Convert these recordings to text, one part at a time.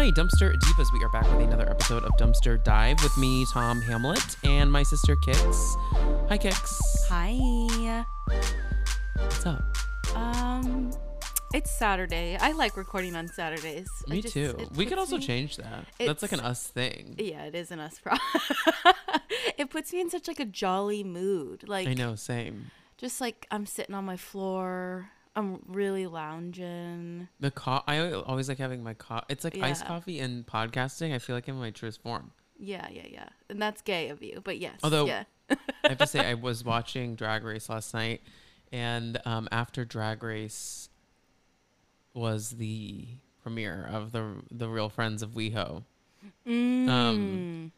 Hi, Dumpster Divas. We are back with another episode of Dumpster Dive with me, Tom Hamlet, and my sister Kix. Hi, Kix. Hi. What's up? Um, it's Saturday. I like recording on Saturdays. I Me just- too. it We could puts also me- change that. That's like an it's- us thing. Yeah, it is an us problem. it puts me in such like a jolly mood. Like I know, same. just like I'm sitting on my floor. I'm really lounging. The co- I always like having my co- It's like iced coffee and podcasting. I feel like I'm in my truest form. Yeah, yeah, yeah. And that's gay of you, but yes. Although- yeah. I have to say, I was watching Drag Race last night, and um, after Drag Race was the premiere of the the Real Friends of WeHo, Mm. um,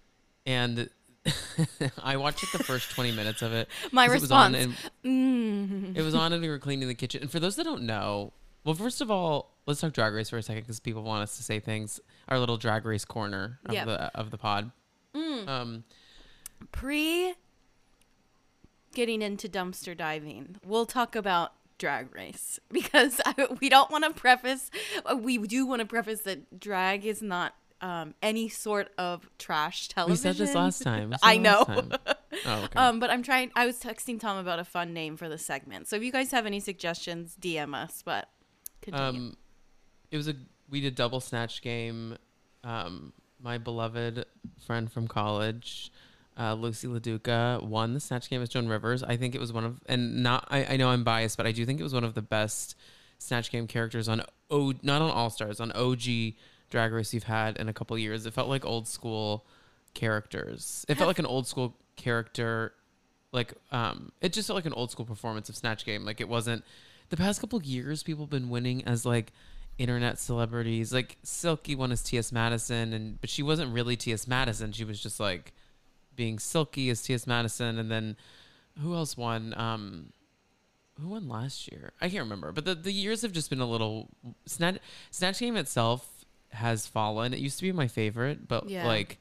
and I watched like the first twenty minutes of it. my 'cause it was response. and mm. it was on, and we were cleaning the kitchen. And for those that don't know, well, first of all, let's talk Drag Race for a second because people want us to say things. Our little Drag Race corner of Yeah. the of the pod. Mm. Um, Pre getting into dumpster diving, we'll talk about drag race because I, we don't want to preface, we do want to preface that drag is not um, any sort of trash television. we said this last time. I know. time. Oh, okay. Um, but I'm trying. I was texting Tom about a fun name for the segment. So if you guys have any suggestions, DM us. But continue. Um, it was a we did double snatch game. Um, my beloved friend from college, uh, Loosey LaDuca, won the snatch game with Joan Rivers. I think it was one of, and not I, I know I'm biased, but I do think it was one of the best snatch game characters on O, not on All Stars, on OG Drag Race you've had in a couple years. It felt like old school characters. It felt like an old school character like um it just felt like an old school performance of snatch game like it wasn't the past couple of years people have been winning as like internet celebrities like silky won as ts madison and but she wasn't really ts madison she was just like being silky as ts madison and then who else won um who won last year i can't remember but the, the years have just been a little snatch snatch game itself has fallen it used to be my favorite but Yeah. like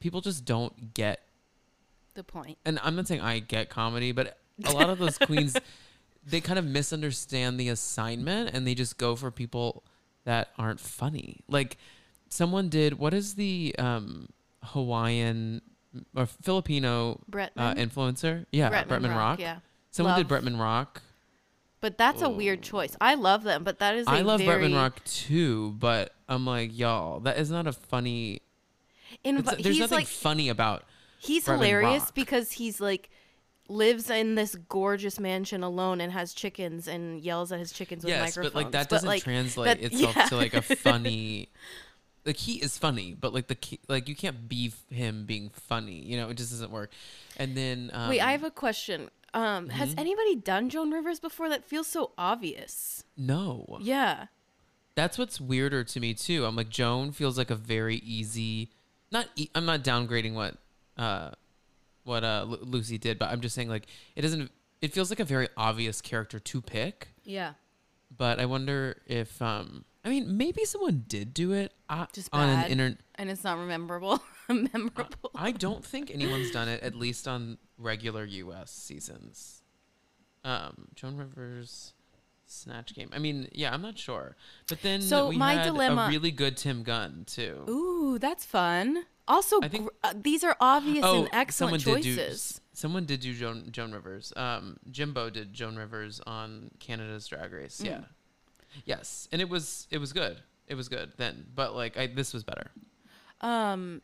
people just don't get the point. and I'm not saying I get comedy, but a lot of those queens, they kind of misunderstand the assignment and they just go for people that aren't funny. Like someone did, what is the um, Hawaiian or Filipino Bretman. uh, influencer? Yeah, Bretman, Rock. Yeah. Someone did Bretman Rock. But that's a weird choice. I love them, but that is a I love very Bretman Rock too, but I'm like, y'all, that is not a funny. It's, there's nothing like funny about. he's Bretman hilarious Rock. because he's like lives in this gorgeous mansion alone and has chickens and yells at his chickens with yes, microphones. but like that doesn't like, translate that- itself yeah. to like a funny. Like he is funny, but like the ki- like you can't be him being funny. You know, it just doesn't work. And then um, Wait, I have a question. Um, has Mm-hmm. anybody done Joan Rivers before? That feels so obvious. no. Yeah. That's what's weirder to me too. I'm like Joan feels like a very easy. Not e- I'm not downgrading what uh what uh Lu- Loosey did, but I'm just saying like it doesn't. It feels like a very obvious character to pick. Yeah. But I wonder if um I mean maybe someone did do it uh, Just on bad. an internet. And it's not memorable. memorable. I don't think anyone's done it, at least on regular U.S. seasons. Um, Joan Rivers, Snatch Game. I mean, yeah, I'm not sure. But then So we my had dilemma- a really good Tim Gunn too. Ooh, that's fun. Also, I think- gr- uh, these are obvious and excellent someone did choices. do. Someone did do Joan Joan Rivers. Um, Jimbo did Joan Rivers on Canada's Drag Race. Yeah, Mm. yes, and it was it was good. It was good then, but like I, this was better. Um,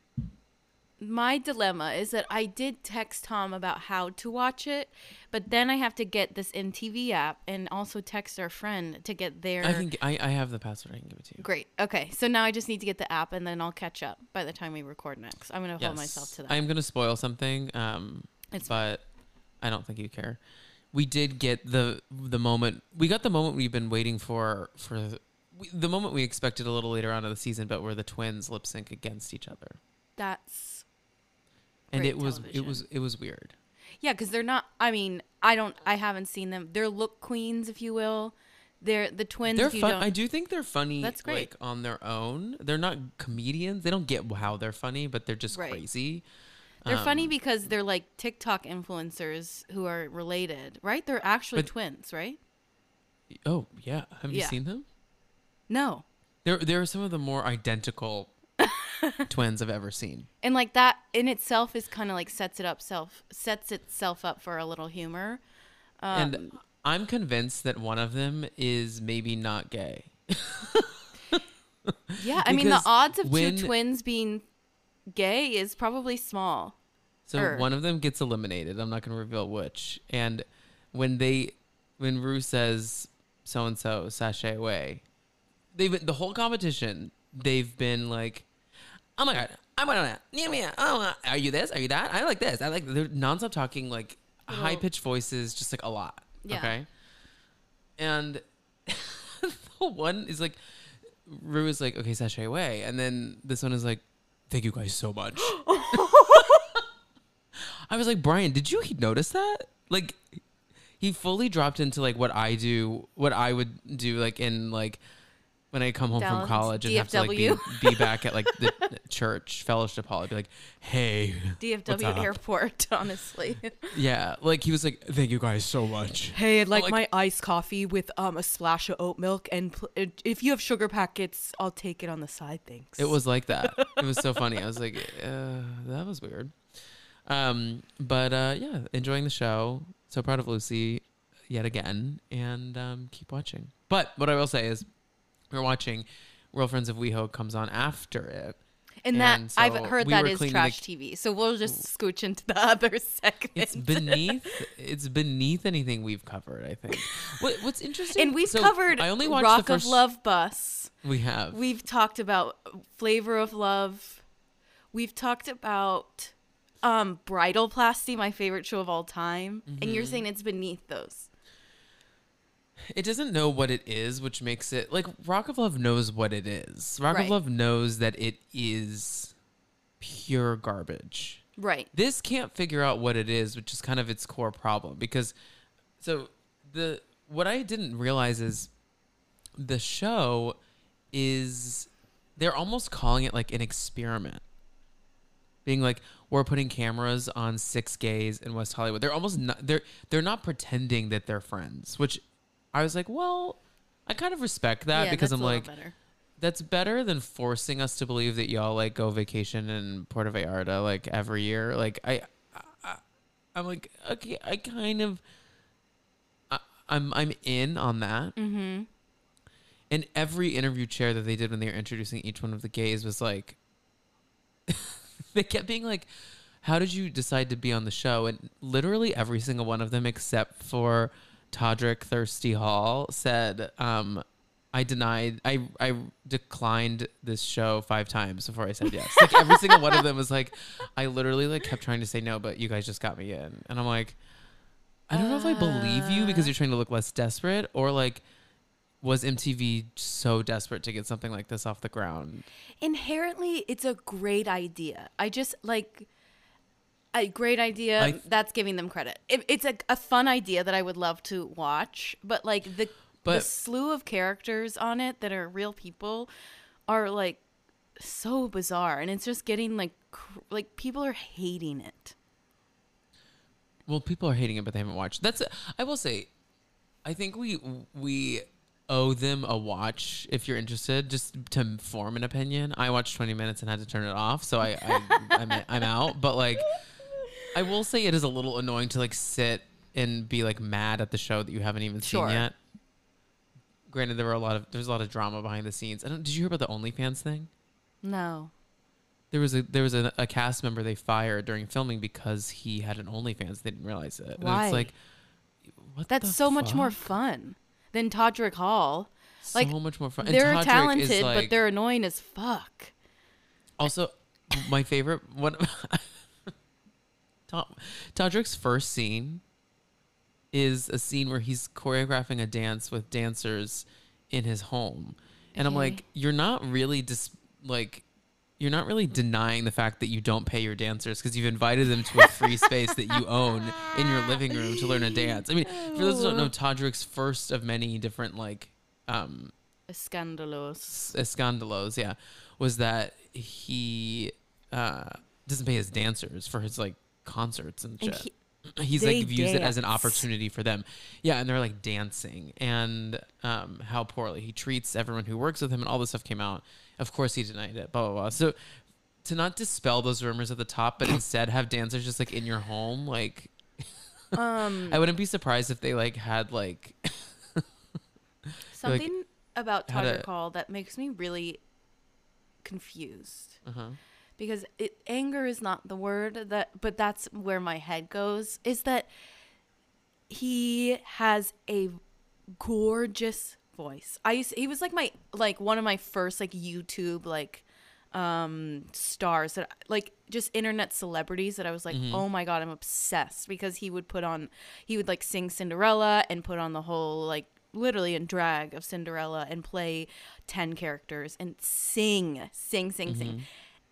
my dilemma is that I did text Tom about how to watch it, but then I have to get this MTV app and also text our friend to get their. I think I, I have the password. I can give it to you. Great. Okay, so now I just need to get the app and then I'll catch up by the time we record next. I'm gonna hold myself to that. I'm gonna spoil something, um, It's but I don't think you care. We did get the the moment. We got the moment we've been waiting for for the, we, the moment we expected a little later on in the season, but where the twins lip sync against each other, That's and it was it was it was weird. yeah, because they're not. I mean, I don't. I haven't seen them. They're look queens, if you will. They're the twins. They're fun. I do think they're funny. That's great. Like on their own, they're not comedians. They don't get how they're funny, but they're just Right. crazy. They're Um, funny because they're like TikTok influencers who are related, right? They're actually But- twins, right? Oh yeah, have you seen them? No. They're they're some of the more identical twins I've ever seen. and like that in itself is kind of like sets it up self sets itself up for a little humor. Um, and I'm convinced that one of them is maybe not gay. yeah, I mean the odds of when- two twins being gay is probably small. So Er. one of them gets eliminated. I'm not going to reveal which. And when they, when Rue says so and so sashay away, they've the whole competition. They've been like, oh my god, I'm gonna, yeah, yeah, oh, uh, are you this? Are you that? I like this. I like. They're nonstop talking like high pitched voices, just like a lot. Yeah. Okay. And the one is like, Rue is like, okay, sashay away, and then this one is like, thank you guys so much. I was like, Brian, did you notice that? Like, he fully dropped into like what I do, what I would do, like in like when I come home Down from college and have to like be, be back at like the church fellowship hall. I'd be like, hey, What's DFW up? airport, honestly. yeah. Like he was like, thank you guys so much. Hey, I'd like, like- my iced coffee with um a splash of oat milk, and pl- uh, if you have sugar packets, I'll take it on the side. Thanks. It was like that. It was so funny. I was like, uh, that was weird. Um, but uh, yeah, enjoying the show. So proud of Loosey yet again, and um, keep watching. But what I will say is, we're watching. Real Friends of WeHo comes on after it. And that And I've heard we that is trash the- TV. So we'll just scooch into the other segment. It's beneath. it's beneath anything we've covered. I think. What, what's interesting, and we've so covered I only watched Rock the first, of Love Bus. We have. We've talked about Flavor of Love. We've talked about um Bridalplasty, my favorite show of all time. And Mm-hmm. you're saying it's beneath those. It doesn't know what it is, which makes it like Rock of Love knows what it is. Rock Right. of Love knows that it is pure garbage. Right. This can't figure out what it is, which is kind of its core problem. Because so the what I didn't realize is the show is they're almost calling it like an experiment. Being like, we're putting cameras on six gays in West Hollywood. They're almost not they're they're not pretending that they're friends, which I was like, well, I kind of respect that yeah, because that's I'm a little like, better. that's better than forcing us to believe that y'all like go vacation in Puerto Vallarta like every year. Like I, I I'm like okay, I kind of, I, I'm I'm in on that. Mm-hmm. And every interview chair that they did when they were introducing each one of the gays was like, they kept being like, "How did you decide to be on the show?" And literally every single one of them, except for Todrick Thirsty Hall, said, um, "I denied, I I declined this show five times before I said yes." Like every single one of them was like, I literally like kept trying to say no, but you guys just got me in, and I'm like, I don't know if I believe you because you're trying to look less desperate, or like. Was MTV so desperate to get something like this off the ground? Inherently, it's a great idea. I just like a great idea. That's giving them credit. It, it's a, a fun idea that I would love to watch, but like the the slew of characters on it that are real people are like so bizarre, and it's just getting like cr- like people are hating it. Well, people are hating it, but they haven't watched. That's. I will say, I think we we owe them a watch if you're interested, just to form an opinion. I watched 20 minutes and had to turn it off, so I, I I'm, I'm out. But like, I will say it is a little annoying to like sit and be like mad at the show that you haven't even Sure. seen yet. Granted, there were a lot of there's a lot of drama behind the scenes. I don't. Did you hear about the OnlyFans thing? No. There was a there was a, a cast member they fired during filming because he had an OnlyFans. They didn't realize it. Why? it's like, what That's so much more fun than Todrick Hall. So like, much more fun. And They're Todrick talented, but they're annoying as fuck. also my favorite one. Todd, Todrick's first scene is a scene where he's choreographing a dance with dancers in his home, and I'm like, you're not really dis like. You're not really denying the fact that you don't pay your dancers because you've invited them to a free space that you own in your living room to learn a dance. I mean, for those who don't know, Todrick's first of many different like um, Scandalous. Escandalos, yeah, was that he uh, doesn't pay his dancers for his like concerts and And shit. he, he's like views it as an opportunity for them. Yeah, and they're like dancing and um, how poorly he treats everyone who works with him and all this stuff came out. Of course, he denied it. Blah blah blah. So to not dispel those rumors at the top, but instead have dancers just like in your home, like Um, I wouldn't be surprised if they like had like Something about how Tucker Call that makes me really confused uh-huh. Because it, anger is not the word that, but that's where my head goes. Is that he has a gorgeous voice. I used, he was like my like one of my first like YouTube like um stars that like just internet celebrities that I was like, "Oh my god, I'm obsessed" because he would put on he would like sing Cinderella and put on the whole like literally in drag of Cinderella and play 10 characters and sing, sing, sing, sing.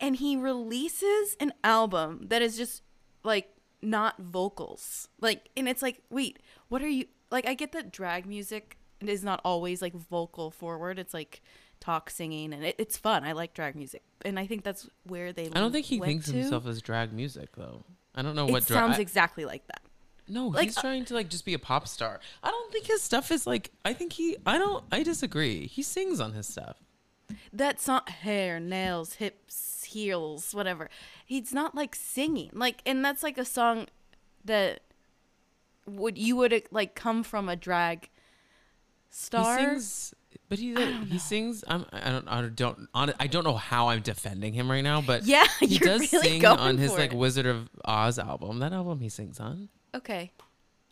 And he releases an album that is just like not vocals. Like and it's like, "Wait, what are you like I get that drag music is not always like vocal forward. It's like talk singing and it, it's fun. I like drag music. And I think that's where they I don't think he thinks to. himself as drag music though. I don't know It what drag. sounds exactly like that. No, Like, he's uh, trying to like just be a pop star. I don't think his stuff is like. I think he. I don't. I disagree. He sings on his stuff. That's not hair, nails, hips, heels, whatever. He's not like singing. Like and that's like a song that would you would like come from a drag star. He sings, but he he sings. I'm. I don't. I don't. I don't know how I'm defending him right now, but Yeah, he does really sing on his like it. Wizard of Oz album. That album he sings on. Okay.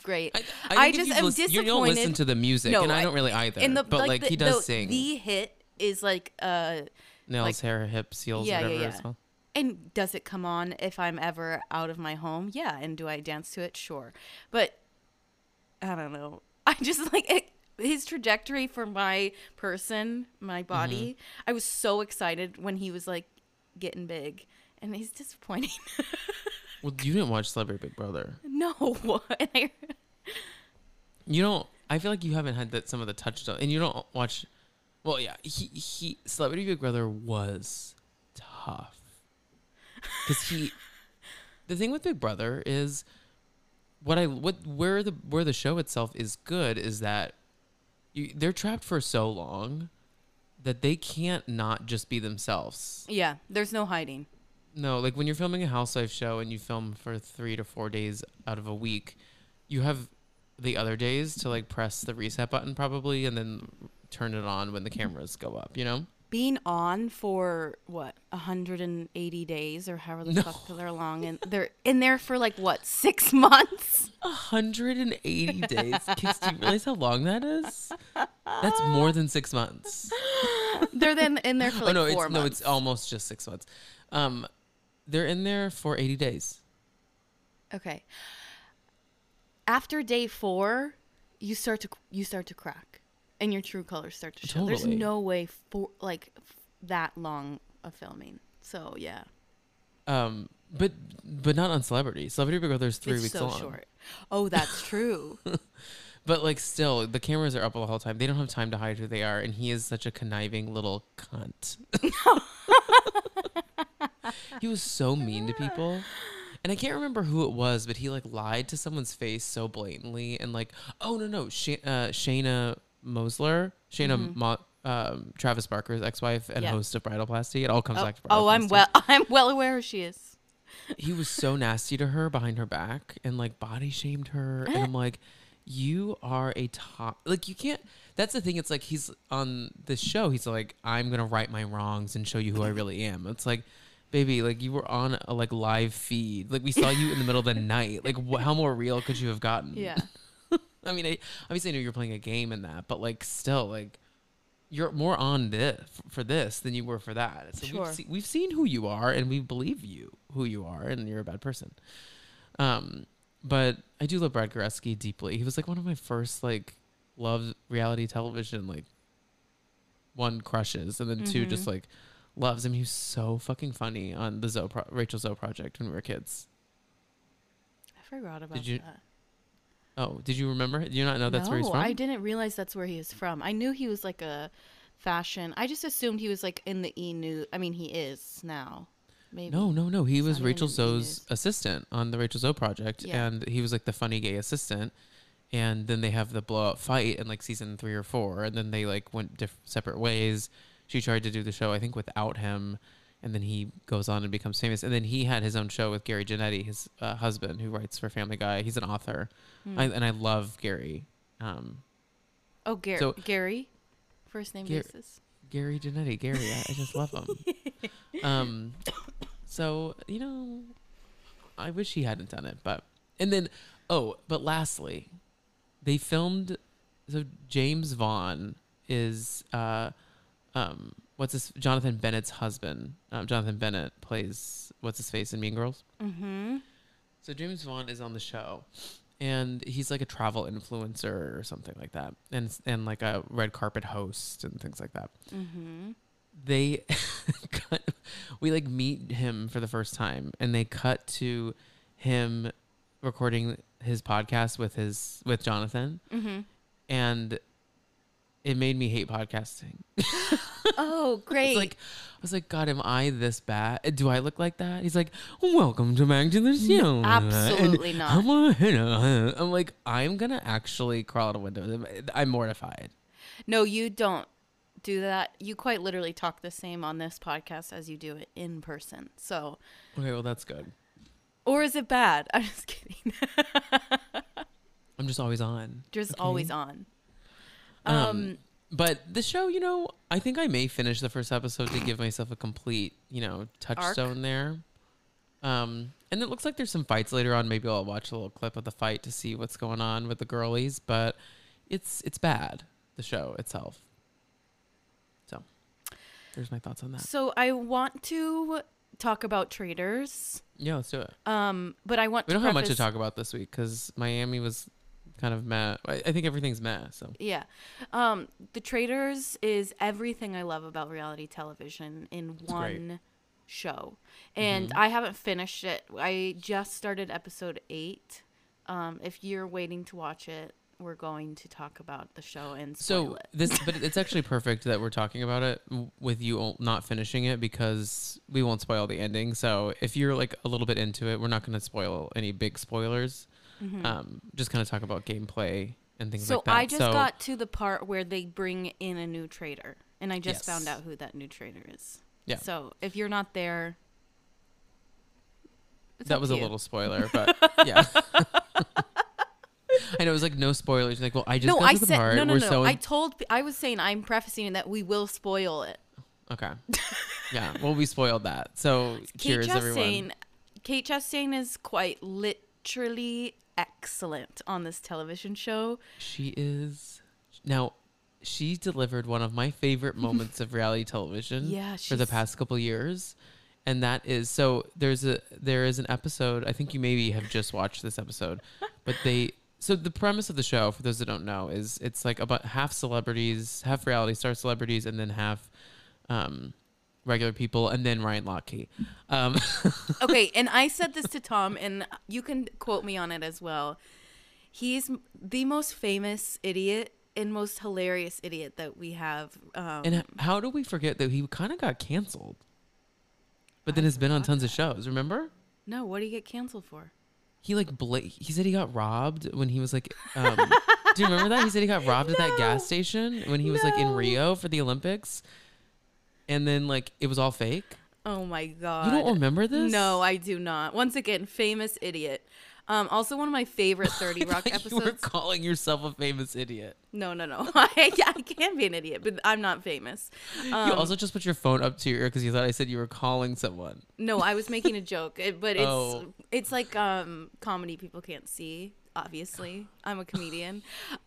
Great. I, I, I, just am lis- disappointed. You don't listen to the music, No, and I I- don't really either. the but like, the, he does the, sing. The hit is like uh Nails, like- hair, hips, heels, Yeah, yeah, whatever yeah. it's called. And does it come on if I'm ever out of my home? Yeah. And do I dance to it? Sure. But I don't know. I just like it, his trajectory for my person, my mm-hmm. body. I was so excited when he was like getting big, and he's disappointing. Well, you didn't watch Celebrity Big Brother. no. I, You don't. I feel like you haven't had that some of the touchdown, and you don't watch. Well, yeah, he he Celebrity Big Brother was tough because he. The thing with Big Brother is, what I what where the where the show itself is good is that, you, they're trapped for so long, that they can't not just be themselves. yeah. There's no hiding. No, like when you're filming a housewife show and you film for three to four days out of a week, you have the other days to like press the reset button probably and then turn it on when the cameras go up, you know? being on for what 180 days or however the No. fuck they're long and they're in there for like what six months 180 days. Kids, do you realize how long that is? That's more than six months. they're then in there for like oh no, four it's months no, it's almost just six months. Um, they're in there for 80 days. okay after day four you start to you start to crack and your true colors start to show there's no way for like that long of filming so yeah Um, but but not on Celebrity. Celebrity Big Brother is three it's weeks so long. short oh that's true But like still, the cameras are up all the whole time. They don't have time to hide who they are, and he is such a conniving little cunt. he was so mean to people. And I can't remember who it was, but he like lied to someone's face so blatantly and like, oh no no, Sh- uh, Shanna Moakler, Shanna Mo- um, Travis Barker's ex-wife and Mm-hmm. Yeah. host of Bridalplasty. It all comes oh, back to oh i'm well i'm well aware who she is. He was so nasty to her behind her back and like body shamed her. And i'm like you are a top like you can't that's the thing. It's like he's on this show he's like i'm gonna right my wrongs and show you who i really am. It's like baby like you were on a like live feed. Like we saw you in the middle of the night. Like wh- how more real could you have gotten? Yeah i mean I, obviously i know you're playing a game in that but like still like you're more on this for this than you were for that. So Sure. we've, see, we've seen who you are, and we believe you who you are, and you're a bad person. Um, but I do love Brad Goreski deeply. He was like one of my first like love reality television like one crushes, and then two just like loves him. He was so fucking funny on the Zoe Pro- Rachel Zoe project when we were kids. i forgot about you- that Oh, did you remember? Do you not know that's where he's No, from? I didn't realize that's where he is from. I knew he was like a fashion. I just assumed he was like in the E News. I mean, he is now. Maybe. No, no, no. He It's was Rachel Zoe's assistant on the Rachel Zoe project, Yeah. and he was like the funny gay assistant. And then they have the blowout fight in like season three or four, and then they like went diff- separate ways. She tried to do the show, I think, without him, and then he goes on and becomes famous. And then he had his own show with Gary Janetti, his uh, husband, who writes for Family Guy. He's an author, Hmm. I, and I love Gary. Um, oh, Gar- so- Gary, first name Gar- basis. Gary Janetti, Gary, I, I just love him. Um, so you know, I wish he hadn't done it, but and then oh, but lastly, they filmed. So Jaymes Vaughan is uh, um, what's his Jonathan Bennett's husband. Um, Jonathan Bennett plays what's his face in Mean Girls. Mm-hmm. So Jaymes Vaughan is on the show, and he's like a travel influencer or something like that, and and like a red carpet host and things like that Mm-hmm. they cut, we like meet him for the first time and they cut to him recording his podcast with his with Jonathan Mm-hmm. and it made me hate podcasting. Oh, I great. was like I was like god am I this bad? Do I look like that? He's like welcome to back to the mm, show. absolutely And not. I'm, a- I'm like I'm going to actually crawl out a window. I'm mortified. no, you don't do that. You quite literally talk the same on this podcast as you do it in person. So, Okay, well that's good. or is it bad? I'm just kidding. I'm just always on. just Okay. always on. Um, Um, but the show, you know, I think I may finish the first episode to give myself a complete, you know, touchstone there. Um, and it looks like there's some fights later on. Maybe I'll watch a little clip of the fight to see what's going on with the girlies. But it's it's bad. The show itself. So, there's my thoughts on that. So I want to talk about traitors. Yeah, let's do it. Um, but I want We don't have much to talk about this week because Miami was kind of meh. I, I think everything's meh. So Yeah. Um, the Traitors is everything I love about reality television in great. one show. And Mm-hmm. I haven't finished it. I just started episode eight. Um, if you're waiting to watch it, we're going to talk about the show and spoil So it. this, but it's actually perfect that we're talking about it with you not finishing it because we won't spoil the ending. So if you're like a little bit into it, we're not going to spoil any big spoilers. Um, just kind of talk about gameplay and things Mm-hmm. So like that. I just so, got to the part where they bring in a new traitor, and I just found out who that new traitor is. Yeah. So if you're not there, that was to a little spoiler, but yeah. I know it was like no spoilers. Like, well, I just no, got I to the said part no, no, where no. so I told. I was saying I'm prefacing that we will spoil it. okay, yeah. Well, we spoiled that. So Kate cheers, everyone. Kate Chastain is quite literally excellent on this television show. She is now. She delivered one of my favorite moments of reality television. Yeah, for the past couple years, and that is so. There's a there is an episode. I think you maybe have just watched this episode, but they. So the premise of the show, for those that don't know, is it's like about half celebrities, half reality star celebrities, and then half um, regular people, and then Ryan Lochte. Um, okay, and I said this to Tom, and you can quote me on it as well. He's the most famous idiot and most hilarious idiot that we have. Um, and how do we forget that he kind of got canceled, but then has been on tons of shows. Remember? no, what did he get canceled for? he like bla- he said he got robbed when he was like um do you remember that he said he got robbed at that gas station when he was like in rio for the olympics and then like it was all fake Oh my god! you don't remember this No, I do not. Once again, famous idiot. Um, also, one of my favorite Thirty Rock Like you were calling yourself a famous idiot No, no, no. I, I can be an idiot, but I'm not famous. Um, you also just put your phone up to your ear because you thought i said you were calling someone no, I was making a joke, it- but it's Oh. it's like um, comedy people can't see. Obviously, I'm a comedian.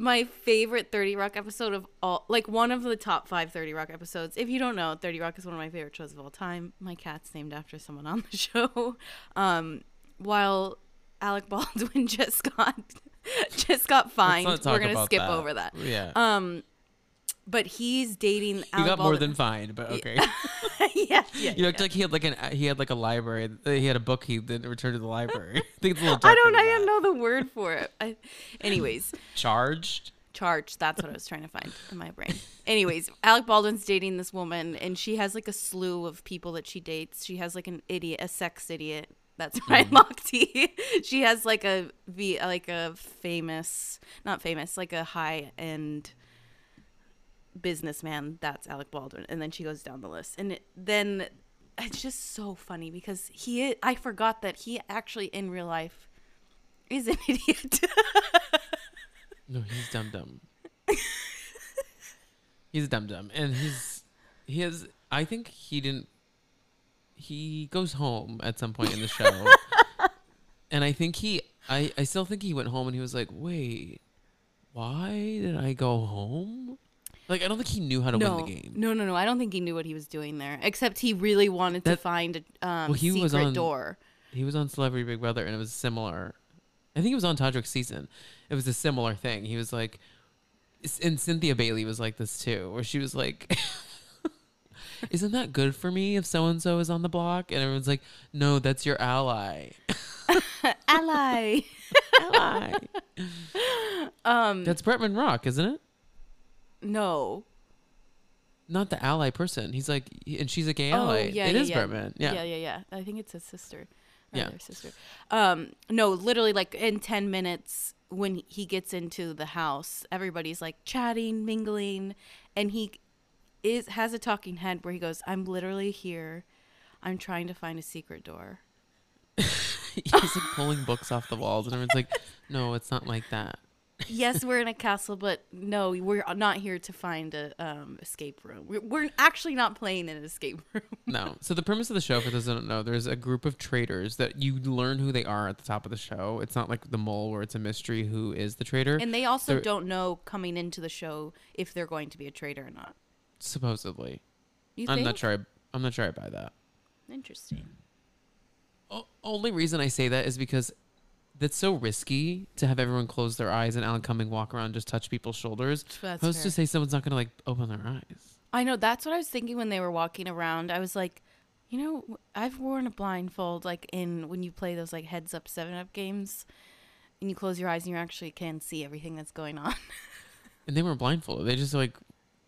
My favorite 30 Rock episode of all, like one of the top five 30 Rock episodes. If you don't know, 30 Rock is one of my favorite shows of all time. My cat's named after someone on the show. Um, while Alec Baldwin just got just got fined, we're gonna skip that. over that. yeah Um, but he's dating. he Alec got more than fined but okay yeah, yeah, you looked yeah. like he had like an he had like a library uh, he had a book he didn't return to the library i think it's a little I don't. I don't know the word for it. I, anyways, charged charged. That's what I was trying to find in my brain. Anyways, Alec Baldwin's dating this woman, and she has like a slew of people that she dates. She has like an idiot, a sex idiot. That's Ryan mm-hmm. Lochte. she has like a v, like a famous, not famous, like a high end businessman. That's Alec Baldwin, and then she goes down the list, and it, then it's just so funny because he. i- I forgot that he actually in real life is an idiot. No, he's dumb dumb. he's dumb dumb, and he's he has. I think he didn't. He goes home at some point in the show, and I think he. I I still think he went home and he was like, "Wait, why did I go home?" Like I don't think he knew how to no, win the game. no, no, no. I don't think he knew what he was doing there. Except he really wanted to find a um, Well, he secret was on- door. He was on Celebrity Big Brother, and it was similar. I think he was on Todrick's season. It was a similar thing. He was like, and Cynthia Bailey was like this too, where she was like, "Isn't that good for me if so and so is on the block?" And everyone's like, "No, that's your ally." Ally. ally. um, That's Bretman Rock, isn't it? No. Not the ally person. He's like, and she's a gay Oh, ally. yeah, it yeah, is yeah. Yeah. yeah, yeah, yeah. I think it's his sister. Yeah. their sister. Um, no, literally, like in ten minutes, when he gets into the house, everybody's like chatting, mingling, and he is has a talking head where he goes, "I'm literally here. I'm trying to find a secret door." He's like pulling books off the walls, and everyone's like, "No, it's not like that." Yes, we're in a castle, but no, we're not here to find a um, escape room. We're, we're actually not playing in an escape room. No. So the premise of the show, for those who don't know, there's a group of traitors that you learn who they are at the top of the show. It's not like the mole where it's a mystery who is the traitor. And they also They're- don't know coming into the show if they're going to be a traitor or not. supposedly, You I'm think? not sure. I, I'm not sure I buy that. Interesting. O- only reason I say that is because that's so risky to have everyone close their eyes and Alan Cumming walk around and just touch people's shoulders. That's Who's fair. to say someone's not gonna like open their eyes? I know that's what I was thinking when they were walking around. I was like, you know, I've worn a blindfold like in when you play those like heads up seven up games, and you close your eyes and you actually can see everything that's going on. And they weren't blindfolded. They just like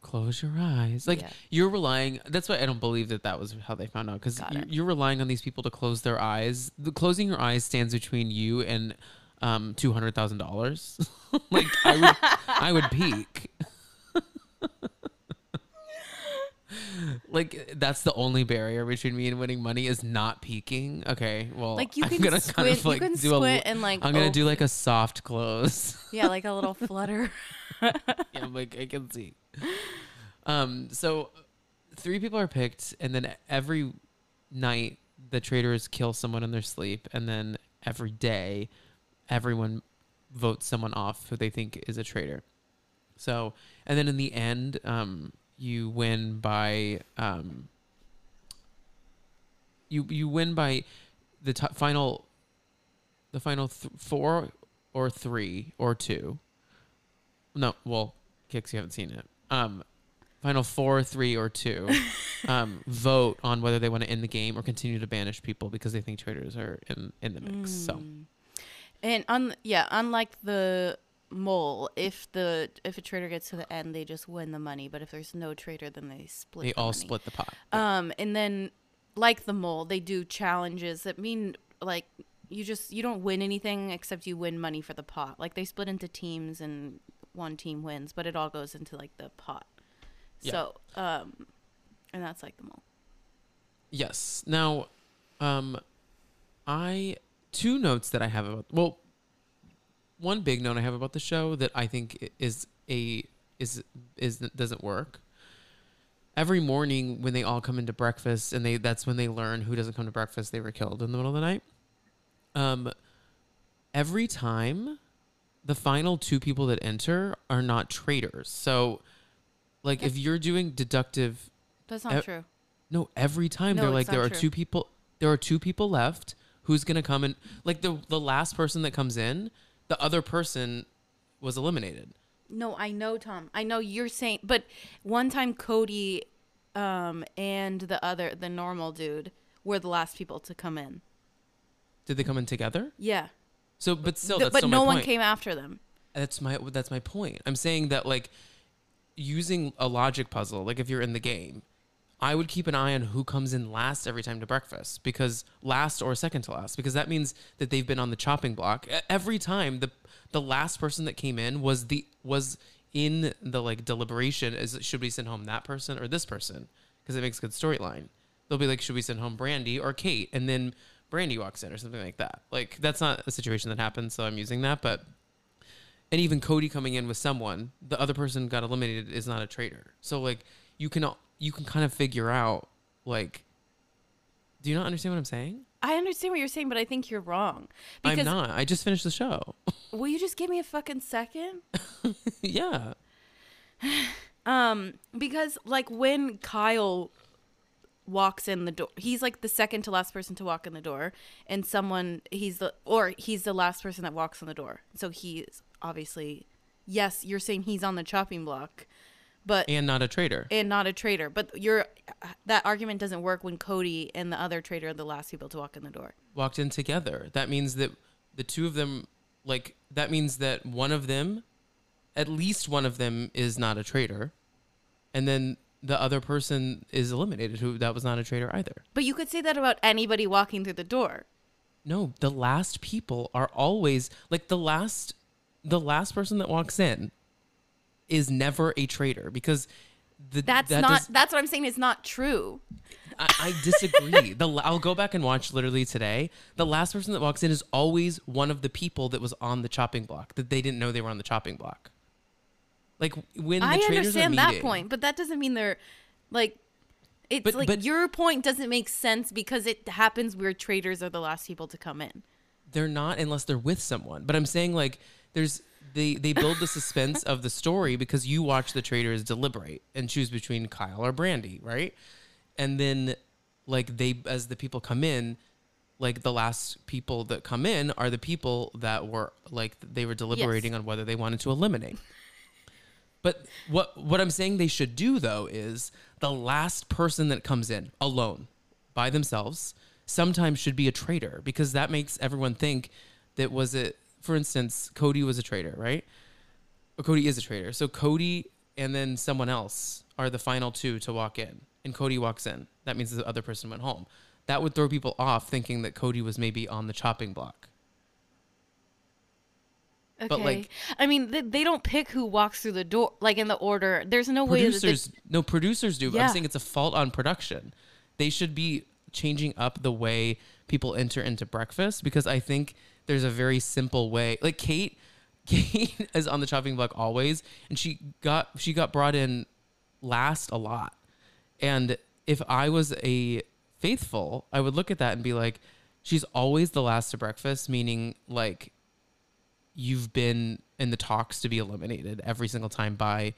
close your eyes. Like Yeah. you're relying. That's why I don't believe that that was how they found out because Got you're relying on these people to close their eyes. The closing your eyes stands between you and um two hundred thousand dollars. like I would, I would peak. like that's the only barrier between me and winning money is not peaking. Okay, well, like you I'm can gonna squint, kind of like you can do a, and like I'm gonna op- do like a soft close. yeah, like a little flutter. yeah, I'm like I can see. Um, so three people are picked, and then every night the traitors kill someone in their sleep, and then every day everyone votes someone off who they think is a traitor. So, and then in the end, um, you win by um, you you win by the t- final the final th- four or three or two. No, well, Kix you haven't seen it. Um, final four, three, or two. um, vote on whether they want to end the game or continue to banish people because they think traitors are in in the mix. So Mm. And un- yeah, unlike the mole, if the if a traitor gets to the end, they just win the money. But if there's no traitor, then they split. they the all money. split the pot. Um, and then like the mole, they do challenges that mean like you just you don't win anything except you win money for the pot. Like they split into teams and one team wins, but it all goes into like the pot. Yeah. So, um, and that's like the mole. Yes. Now, um, I two notes that I have about well, one big note I have about the show that I think is a is is doesn't work. Every morning when they all come into breakfast and they that's when they learn who doesn't come to breakfast they were killed in the middle of the night. Um, every time, the final two people that enter are not traitors. So, like if you're doing deductive That's not Uh, true. no, every time No, they're like there are true. two people there are two people left. Who's gonna come and like the the last person that comes in, the other person was eliminated. No, I know, Tom. I know you're saying, but one time Cody, um, and the other, the normal dude, were the last people to come in. Did they come in together? Yeah, So, but still, Th- but still no one came after them. That's my that's my point. I'm saying that like using a logic puzzle, like if you're in the game, I would keep an eye on who comes in last every time to breakfast because last or second to last because that means that they've been on the chopping block every time the the last person that came in was the was in the like deliberation is should we send home that person or this person because it makes a good storyline. They'll be like should we send home Brandy or Kate and then Brandy walks in or something like that. Like that's not a situation that happens so I'm using that but and even Cody coming in with someone, the other person got eliminated is not a traitor. So like you can you can kind of figure out like do you not understand what I'm saying? I understand what you're saying, but I think you're wrong. I'm not. I just finished the show. will you just give me a fucking second? yeah. Um, because like when Kyle walks in the door, he's like the second to last person to walk in the door, and someone he's the or he's the last person that walks in the door. So he's obviously yes, you're saying he's on the chopping block, but And not a traitor. and not a traitor. But your that argument doesn't work when Cody and the other traitor are the last people to walk in the door. Walked in together. That means that the two of them like that means that one of them at least one of them is not a traitor. And then the other person is eliminated who that was not a traitor either. But you could say that about anybody walking through the door. No, the last people are always like the last the last person that walks in is never a traitor because the, That's that not. does- that's what I'm saying is not true. I, I disagree. the I'll go back and watch literally today. The last person that walks in is always one of the people that was on the chopping block that they didn't know they were on the chopping block. Like when the I understand are that point, but that doesn't mean they're like. It's But- like but- your point doesn't make sense because it happens where traitors are the last people to come in. they're not unless they're with someone. But I'm saying like there's they they build the suspense of the story because you watch the traitors deliberate and choose between Kyle or Brandy, right? And then like they as the people come in, like the last people that come in are the people that were like they were deliberating on whether they wanted to eliminate. But what what I'm saying they should do though is the last person that comes in alone by themselves sometimes should be a traitor because that makes everyone think that was it for instance Cody was a traitor, right? Or Cody is a traitor. So Cody and then someone else are the final two to walk in. And Cody walks in. That means the other person went home. That would throw people off thinking that Cody was maybe on the chopping block. Okay. But, like- I mean, they, they don't pick who walks through the door, like in the order. There's no way producers no producers do but i'm saying it's a fault on production they should be changing up the way people enter into breakfast because i think there's a very simple way like kate kate is on the chopping block always and she got she got brought in last a lot and if i was a faithful i would look at that and be like she's always the last to breakfast meaning like you've been in the talks to be eliminated every single time by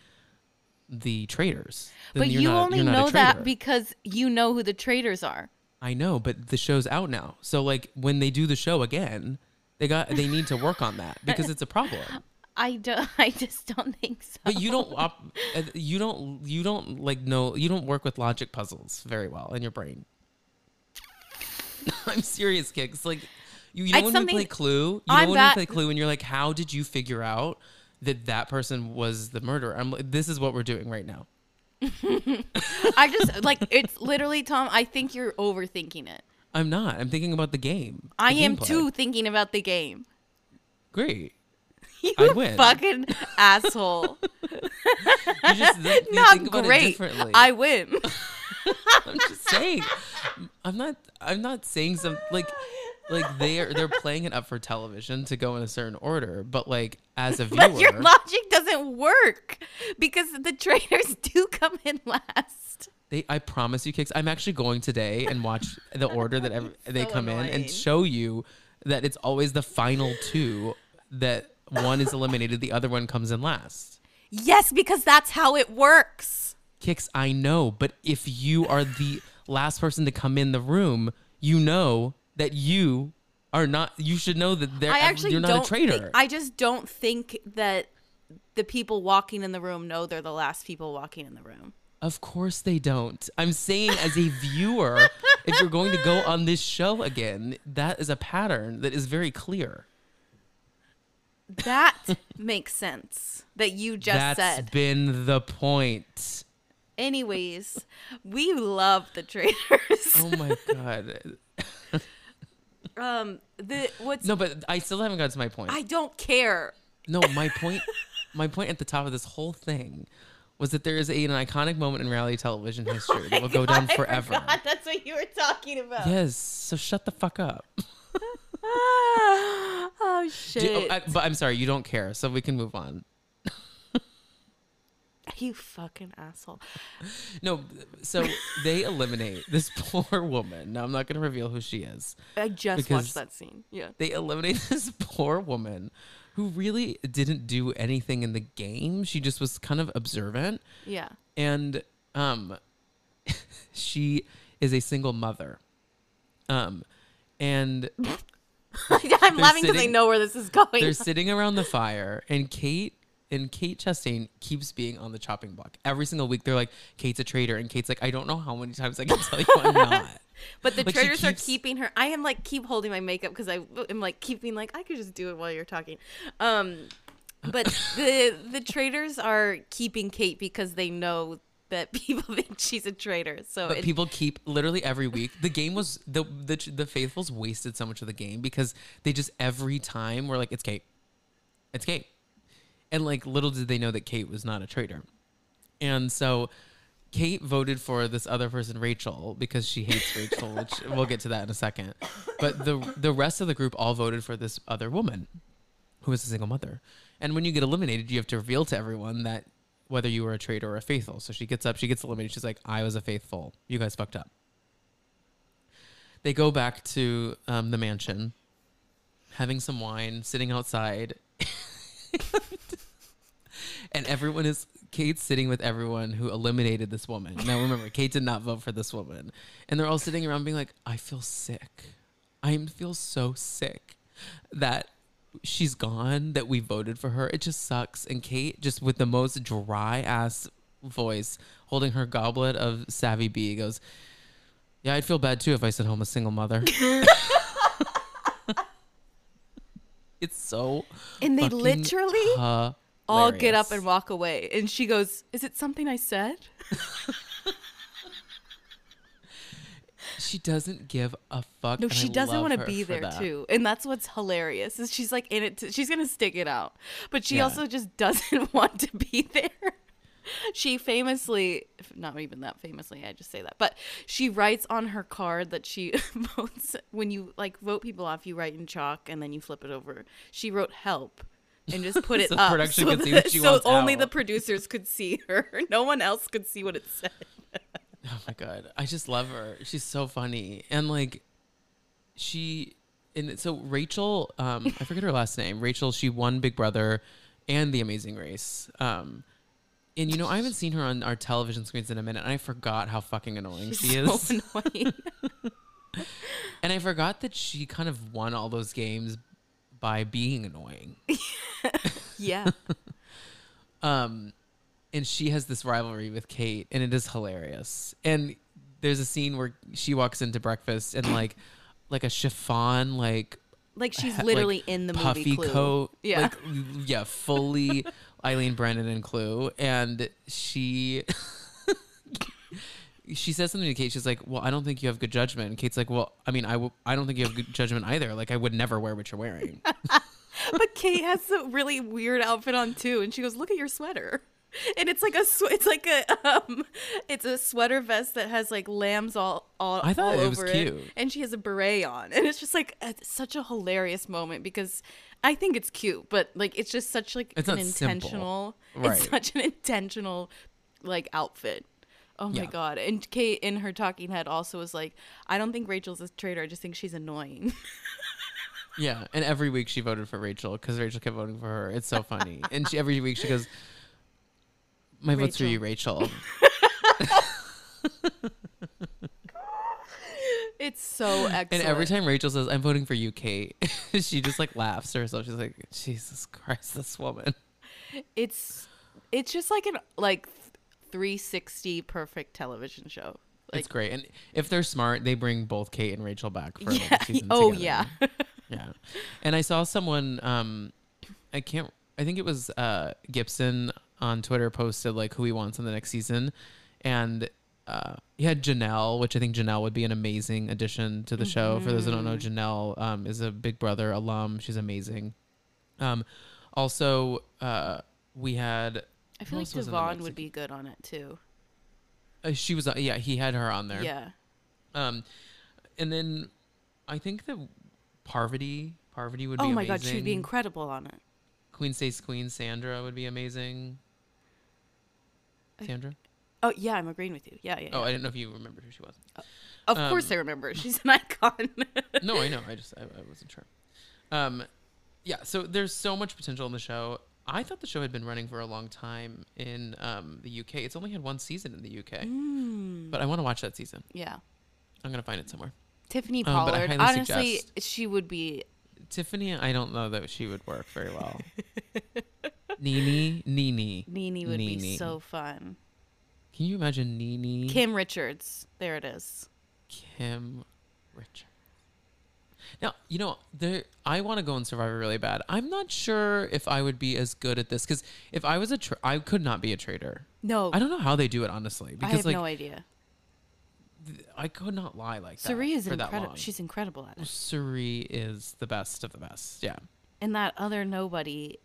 the traitors. Then but you're not- only you're not a know that because you know who the traitors are. I know, but the show's out now. So like when they do the show again, they got they need to work on that because it's a problem. I don't. I just don't think so. But you don't op- you don't you don't like know you don't work with logic puzzles very well in your brain. I'm serious, Kix. Like you, you know It's when we play Clue, you I'm know when that- we play Clue, and you're like, how did you figure out that that person was the murderer? I'm like, this is what we're doing right now. I just like it's literally Tom. I think you're overthinking it. I'm not. I'm thinking about the game. the I am gameplay. too thinking about the game. Great. You I win. fucking asshole. You just you Not think about it great. differently. I win. I'm just saying. I'm not. I'm not saying some like like they're they're playing it up for television to go in a certain order, but like as a viewer, But your logic doesn't work because the trainers do come in last. They I promise you, Kix. I'm actually going today and watch the order that they So come in and show you that it's always the final two that one is eliminated, the other one comes in last. Yes, because that's how it works. Kix, I know, but if you are the last person to come in the room, you know that you are not. You should know that they're. I actually you're not a traitor. Think, I just don't think that the people walking in the room know they're the last people walking in the room. Of course they don't. I'm saying as a viewer, if you're going to go on this show again, that is a pattern that is very clear. That makes sense that you just That's said. been the point. Anyways, we love the traitors. Oh my god. um, the what's No, but I still haven't got to my point. I don't care. No, my point my point at the top of this whole thing was that there is a, an iconic moment in reality television history that will go down God, forever. forgot That's what you were talking about. Yes, so shut the fuck up. oh Do- shit! oh, I- but I'm sorry, you don't care, so we can move on. you fucking asshole. No, so they eliminate this poor woman. Now I'm not going to reveal who she is. I just watched that scene. Yeah. They eliminate this poor woman who really didn't do anything in the game. She just was kind of observant Yeah. and um she is a single mother. Um and I'm laughing because I know where this is going. they're sitting around the fire and Kate and Kate Chastain keeps being on the chopping block. Every single week they're like, Kate's a traitor and Kate's like, I don't know how many times I can tell you I'm not. But the Like, traitors keeps- are keeping her. I am like keep holding my makeup because I am like keeping like I could just do it while you're talking. Um, but the the traitors are keeping Kate because they know that people think she's a traitor. So But it, people keep literally every week. The game was the the the faithfuls wasted so much of the game because they just every time were like, it's Kate, it's Kate, and like little did they know that Kate was not a traitor, and so Kate voted for this other person, Rachel, because she hates Rachel, which we'll get to that in a second. But the the rest of the group all voted for this other woman, who is a single mother. And when you get eliminated, you have to reveal to everyone that whether you were a traitor or a faithful. So she gets up, she gets eliminated. She's like, I was a faithful. You guys fucked up. They go back to um, the mansion, having some wine, sitting outside. and everyone is, Kate's sitting with everyone who eliminated this woman. Now remember, Kate did not vote for this woman. And they're all sitting around being like, I feel sick. I feel so sick that she's gone that we voted for her. It just sucks. And Kate, just with the most dry ass voice, holding her goblet of Savvy B, goes, Yeah, I'd feel bad too if I sent home a single mother. it's so. and they literally all get up and walk away. And she goes, "Is it something I said?" She doesn't give a fuck. No, she doesn't want to be there that. too, and that's what's hilarious. Is she's like in it. To, she's gonna stick it out, but she Yeah. also just doesn't want to be there. She famously, not even that famously, I just say that, but she writes on her card that she votes when you like vote people off. You write in chalk and then you flip it over. She wrote "help." And just put it So up production so, could see that- what she so only out. the producers could see her. No one else could see what it said. Oh my god, I just love her. She's so funny, and like, she and so Rachel, um, I forget her last name. Rachel, she won Big Brother and The Amazing Race. Um, and you know, I haven't seen her on our television screens in a minute, and I forgot how fucking annoying She's she is. so annoying. And I forgot that she kind of won all those games by being annoying. yeah. Um, and she has this rivalry with Kate, and it is hilarious. And there's a scene where she walks into breakfast and like, like a chiffon, like Like she's ha- like, literally in the puffy movie Clue. coat, Yeah. like yeah, fully Eileen Brennan and Clue, and she. She says something to Kate. She's like, "Well, I don't think you have good judgment." And Kate's like, "Well, I mean, I, w- I don't think you have good judgment either. Like, I would never wear what you're wearing." But Kate has a really weird outfit on too, and she goes, "Look at your sweater." And it's like a sw- it's like a um it's a sweater vest that has like lambs all all, I thought all it was over cute. it, and she has a beret on, and it's just like it's such a hilarious moment because I think it's cute, but like it's just such like It's an intentional, Right. it's such an intentional like outfit. Oh my Yeah. god! And Kate in her talking head also was like, "I don't think Rachel's a traitor. I just think she's annoying." Yeah, and every week she voted for Rachel because Rachel kept voting for her. It's so funny. and she every week she goes, "My vote's for you, Rachel." It's so excellent. And every time Rachel says, "I'm voting for you, Kate," she just like laughs to herself. She's like, "Jesus Christ, this woman." it's it's just like an like 360 perfect television show. Like it's great, and if they're smart, they bring both Kate and Rachel back for like yeah. a season Oh together. yeah. yeah. And I saw someone, um, I can't. I think it was uh, Gibson on Twitter posted like who he wants in the next season, and uh, he had Janelle, which I think Janelle would be an amazing addition to the show. For those who don't know, Mm-hmm. Janelle um, is a Big Brother alum. She's amazing. Um, also, uh, we had. I feel like else was in the Devon would be good on it too. Uh, she was. Uh, yeah, he had her on there. Yeah. Um, and then I think that Parvati, Parvati would be Oh my amazing. god, she'd be incredible on it. Queen Stays Queen Sandra would be amazing. I- Sandra? Oh yeah, I'm agreeing with you. Yeah, yeah. Oh, yeah. I didn't know if you remembered who she was. of um, course I remember. She's an icon. no, I know. I just I, I wasn't sure. Um, yeah. So there's so much potential in the show. I thought the show had been running for a long time in um, the UK. It's only had one season in the UK, Mm. but I want to watch that season. yeah. I'm gonna find it somewhere. Tiffany Um, Pollard. highly Honestly, suggest- she would be. Tiffany, I don't know that she would work very well. NeNe, NeNe. NeNe would be so fun. Can you imagine NeNe? Kim Richards. There it is. Kim Richards. Now, you know, there I want to go in Survivor really bad. I'm not sure if I would be as good at this cuz if I was a tra- I could not be a traitor. No, I don't know how they do it honestly I have like no idea. th- I could not lie like that. Cirie is incredible. She's incredible at it. Cirie is the best of the best. Yeah. And that other nobody.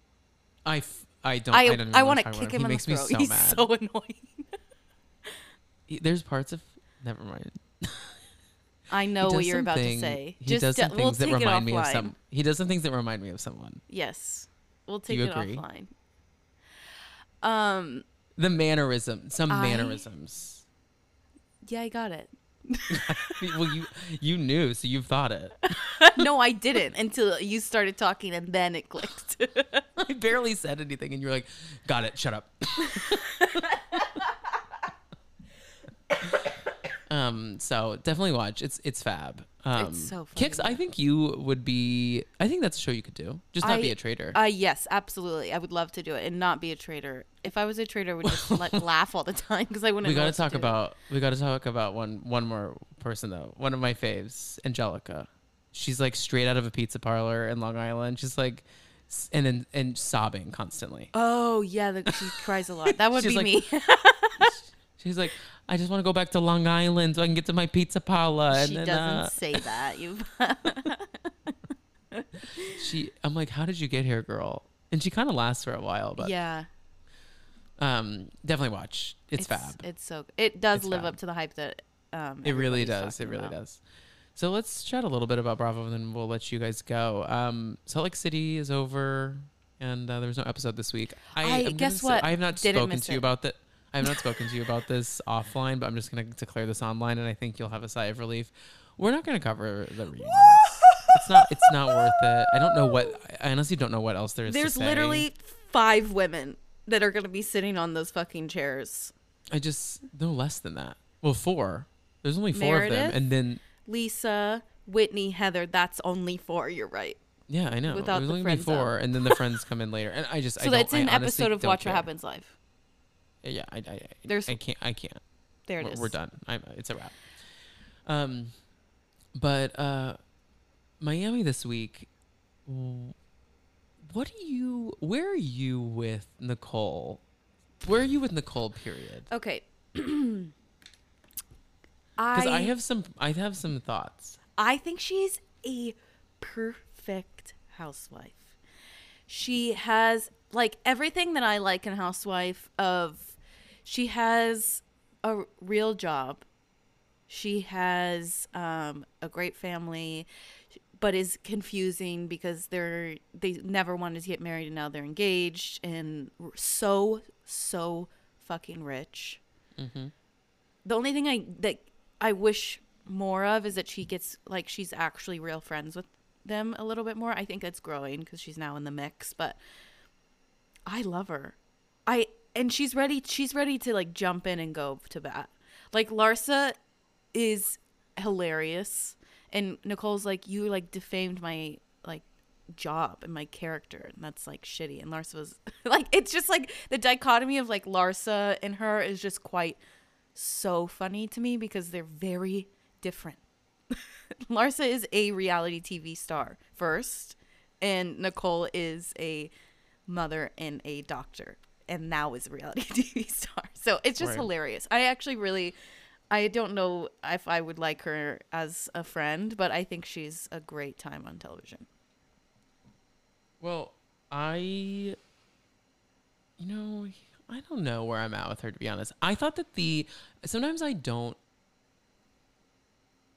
I f- I don't I I, I, want to kick He him in makes the me throat. so He's mad. so annoying. He- There's parts of never mind. I know what you're about to say. He Just does d- some we'll things that take it remind me of offline. some. He does some things that remind me of someone. Yes, we'll take you it agree? offline. Um. The mannerism, some I- mannerisms. Yeah, I got it. well, you you knew, so you've thought it. no, I didn't until you started talking, and then it clicked. I barely said anything, and you're like, "Got it. Shut up." Um. So definitely watch. It's it's fab. Um, so Kix, funny. I think you would be. I think that's a show you could do. Just not be I- a traitor. Uh, yes, absolutely. I would love to do it and not be a traitor. If I was a traitor, I would just like laugh all the time because I wouldn't. we got to talk about. We got to talk about one one more person though. One of my faves, Angelica. She's like straight out of a pizza parlor in Long Island. She's like, and then and sobbing constantly. Oh yeah, the, she cries a lot. That would be like- me. She's like, I just want to go back to Long Island so I can get to my pizza parlor. And she then, doesn't uh, say that. You. she, I'm like, how did you get here, girl? And she kind of lasts for a while, but yeah, um, definitely watch. It's, fab. It's so. It does It's live fab. up to the hype that. Um, it really does. It really about. does. So let's chat a little bit about Bravo, and then we'll let you guys go. Um, Salt Lake City is over, and uh, there was no episode this week. I- gonna guess say- what? I have not spoken to you about that. I have not spoken to you about this offline, but I'm just going to declare this online, and I think you'll have a sigh of relief. We're not going to cover the reunions. it's not. It's not worth it. I don't know what. I honestly don't know what else there is. to There's literally five women that are gonna be sitting on those fucking chairs. I just no less than that. Well, four. There's only four of them, and then Lisa, Whitney, Heather. That's only four. You're right. yeah, I know. Without There's the only be four, and then the friends come in later. And I just I So don't, that's I an episode of Watch. What Happens Live. Yeah, I, I, There's- I can't. I can't. There it we're, is. we're done. I'm, it's a wrap. Um, but uh, Miami this week. w- What are you? Where are you with Nicole? Where are you with Nicole? Period. Okay. Because I I have some. I have some thoughts. I think she's a perfect housewife. She has like everything that I like in housewife of she has a real job. She has um, a great family but is confusing because they're they never wanted to get married and now they're engaged and so so fucking rich. Mm-hmm. The only thing I that I wish more of is that she gets like she's actually real friends with them a little bit more. I think that's growing because she's now in the mix, but I love her. I and she's ready. She's ready to like jump in and go to bat. Like Larsa is hilarious, and Nicole's like you like defamed my like job and my character, and that's like shitty. And Larsa was like it's just like the dichotomy of like Larsa and her is just quite so funny to me because they're very different. Larsa is a reality TV star first, and Nicole is a mother and a doctor, and now is a reality TV star. So it's just Right. hilarious. I actually really, I don't know if I would like her as a friend, but I think she's a great time on television. Well, I, you know, I don't know where I'm at with her to be honest. I thought that the sometimes I don't.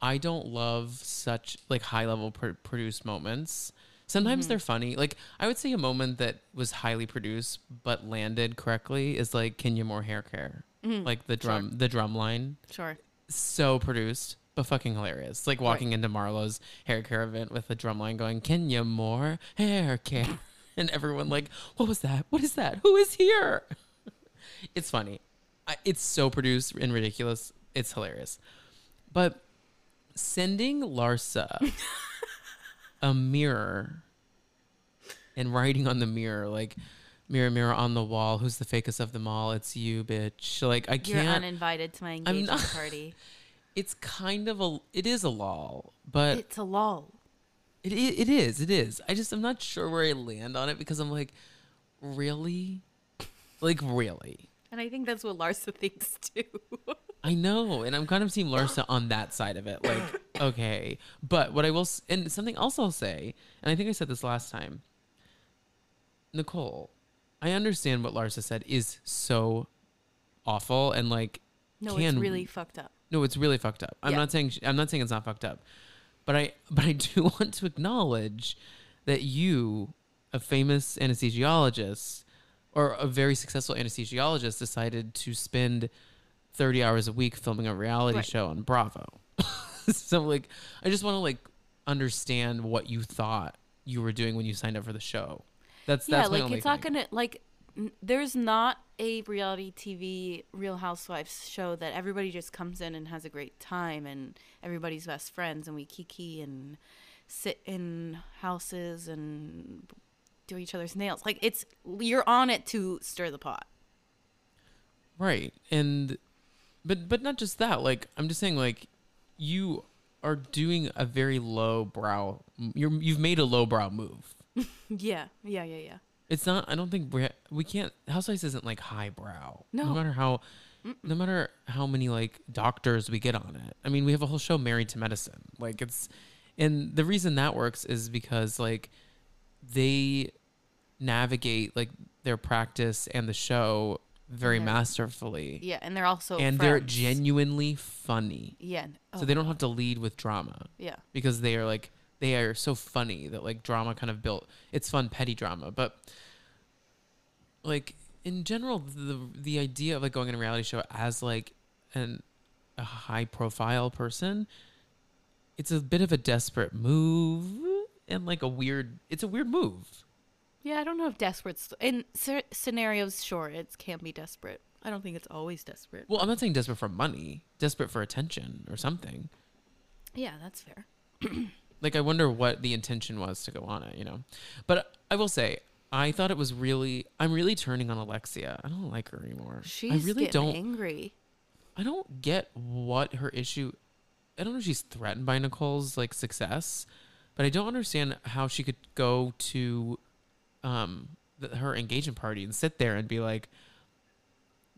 I don't love such like high level pr- produced moments. Sometimes mm-hmm. they're funny. Like I would say a moment that was highly produced but landed correctly is like Kenya Moore hair care. Mm-hmm. Like the drum the drum line. Sure. So produced but fucking hilarious. Like walking into Marlo's hair care event with the drum line going, Kenya Moore hair care. And everyone like, what was that? What is that? Who is here? it's funny. I, it's so produced and ridiculous. It's hilarious. But sending Larsa a mirror and writing on the mirror like mirror mirror on the wall who's the fakest of them all? It's you bitch. Like i You're uninvited to my engagement not- party. it's kind of a it is a lol but It's a it, it, it is it is. I just i'm not sure where i land on it because i'm like really? Like really. And I think that's what Larsa thinks too. I know, and I'm kind of team Larsa on that side of it. Like, okay, but what I will, s- and something else I'll say, and I think I said this last time. Nicole, I understand what Larsa said is so awful, and like, no, can it's really fucked up. no, it's really fucked up. I'm Yeah. not saying sh- I'm not saying it's not fucked up, but I but I do want to acknowledge that you, a famous anesthesiologist or a very successful anesthesiologist, decided to spend 30 hours a week filming a reality Right. show on Bravo. so like, I just want to like understand what you thought you were doing when you signed up for the show. That's yeah, that's like it's not gonna like. n- There's not a reality TV Real Housewives show that everybody just comes in and has a great time and everybody's best friends and we kiki and sit in houses and do each other's nails. Like it's you're on it to stir the pot. Right. And but but not just that. Like I'm just saying like you are doing a very low brow you're you've made a low brow move. Yeah, yeah, yeah, yeah. It's not I don't think we we can't Housewives isn't like highbrow. No No. matter how no matter how many like doctors we get on it. I mean, we have a whole show married to medicine. Like it's and the reason that works is because like they navigate like their practice and the show very Yeah. masterfully. Yeah, and they're also and they're genuinely funny. Yeah. so oh, they don't have to lead with drama Yeah. because they are like they are so funny that like drama kind of built it's fun petty drama but like in general the the idea of like going in a reality show as like an a high profile person it's a bit of a desperate move and like a weird it's a weird move Yeah, I don't know if desperate in scenarios. Sure, it can be desperate. I don't think it's always desperate. well i'm not saying desperate for money desperate for attention or something Yeah, that's fair. like I wonder what the intention was to go on it, you know. But I will say, I thought it was really I'm really turning on Alexia. I don't like her anymore. She's I really getting don't angry. I don't get what her issue I don't know if she's threatened by Nicole's like success, but I don't understand how she could go to um the, her engagement party and sit there and be like